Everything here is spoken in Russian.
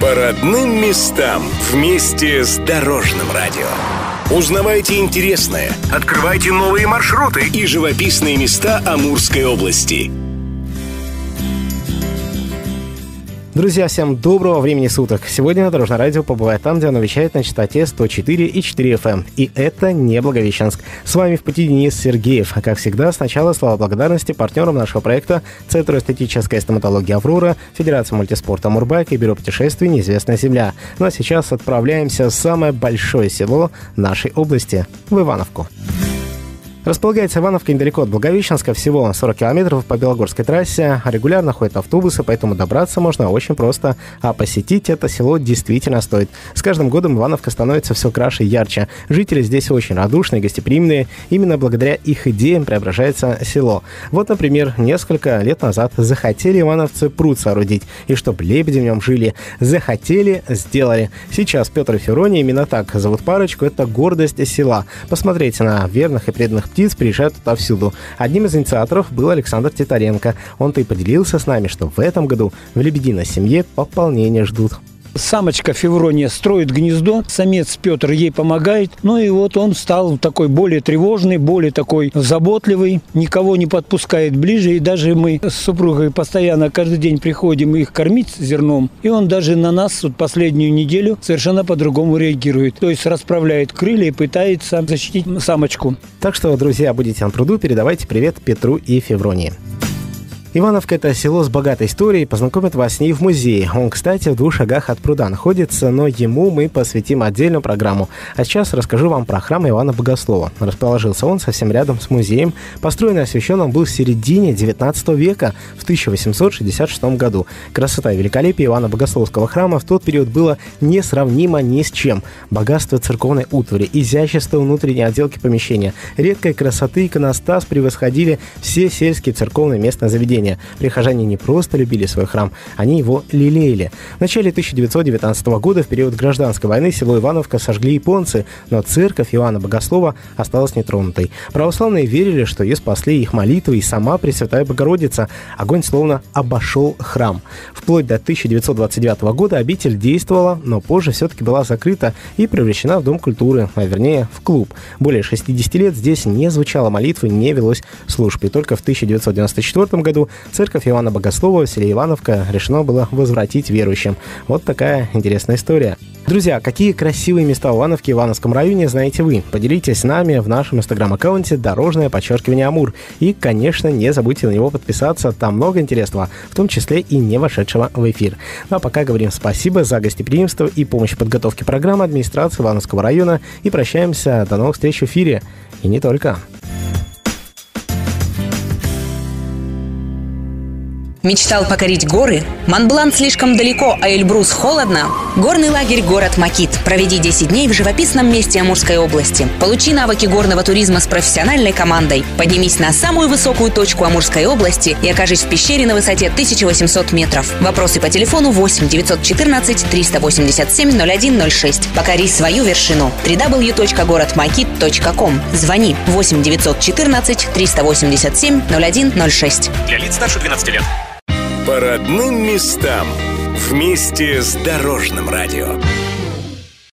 По родным местам вместе с Дорожным радио. Узнавайте интересное, открывайте новые маршруты и живописные места Амурской области. Друзья, всем доброго времени суток. Сегодня Дорожное радио побывает там, где оно вещает на частоте 104 и 4 FM. Эм. И это не Благовещенск. С вами в пути Денис Сергеев. А как всегда, сначала слова благодарности партнерам нашего проекта Центру эстетической стоматологии «Аврора», Федерации мультиспорта «Мурбайк» и Бюро путешествий «Неизвестная земля». Ну а сейчас отправляемся в самое большое село нашей области – в Ивановку. Располагается Ивановка недалеко от Благовещенска, всего 40 километров по Белогорской трассе. Регулярно ходят автобусы, поэтому добраться можно очень просто. А посетить это село действительно стоит. С каждым годом Ивановка становится все краше и ярче. Жители здесь очень радушные, гостеприимные. Именно благодаря их идеям преображается село. Вот, например, несколько лет назад захотели ивановцы пруд соорудить. И чтобы лебеди в нем жили. Захотели, сделали. Сейчас Петр и Ферония, именно так зовут парочку, это гордость села. Посмотрите на верных и преданных птиц приезжают отовсюду. Одним из инициаторов был Александр Титаренко. Он-то и поделился с нами, что в этом году в «Лебединой семье» пополнение ждут. Самочка Феврония строит гнездо, самец Петр ей помогает. Ну и вот он стал такой более тревожный, более такой заботливый, никого не подпускает ближе. И даже мы с супругой постоянно каждый день приходим их кормить зерном. И он даже на нас вот последнюю неделю совершенно по-другому реагирует. То есть расправляет крылья и пытается защитить самочку. Так что, друзья, будете на пруду, передавайте привет Петру и Февронии. Ивановка – это село с богатой историей, познакомит вас с ней в музее. Он, кстати, в двух шагах от пруда находится, но ему мы посвятим отдельную программу. А сейчас расскажу вам про храм Ивана Богослова. Расположился он совсем рядом с музеем. Построен и освящен он был в середине 19 века, в 1866 году. Красота и великолепие Ивана Богословского храма в тот период было несравнимо ни с чем. Богатство церковной утвари, изящество внутренней отделки помещения, редкой красоты иконостас превосходили все сельские церковные местные заведения служения. Прихожане не просто любили свой храм, они его лелеяли. В начале 1919 года, в период гражданской войны, село Ивановка сожгли японцы, но церковь Иоанна Богослова осталась нетронутой. Православные верили, что ее спасли их молитвы и сама Пресвятая Богородица. Огонь словно обошел храм. Вплоть до 1929 года обитель действовала, но позже все-таки была закрыта и превращена в Дом культуры, а вернее в клуб. Более 60 лет здесь не звучала молитвы, не велось служб. И только в 1994 году церковь Ивана Богослова в селе Ивановка решено было возвратить верующим. Вот такая интересная история. Друзья, какие красивые места в Ивановке Ивановском районе знаете вы? Поделитесь с нами в нашем инстаграм-аккаунте «Дорожное подчеркивание Амур». И, конечно, не забудьте на него подписаться, там много интересного, в том числе и не вошедшего в эфир. Ну а пока говорим спасибо за гостеприимство и помощь в подготовке программы администрации Ивановского района и прощаемся. До новых встреч в эфире. И не только. Мечтал покорить горы? Монблан слишком далеко, а Эльбрус холодно? Горный лагерь «Город Макит». Проведи 10 дней в живописном месте Амурской области. Получи навыки горного туризма с профессиональной командой. Поднимись на самую высокую точку Амурской области и окажись в пещере на высоте 1800 метров. Вопросы по телефону 8 914 387 0106. Покори свою вершину. www.городмакит.ком. Звони 8 914 387 0106. Для лиц старше 12 лет. По родным местам вместе с Дорожным радио.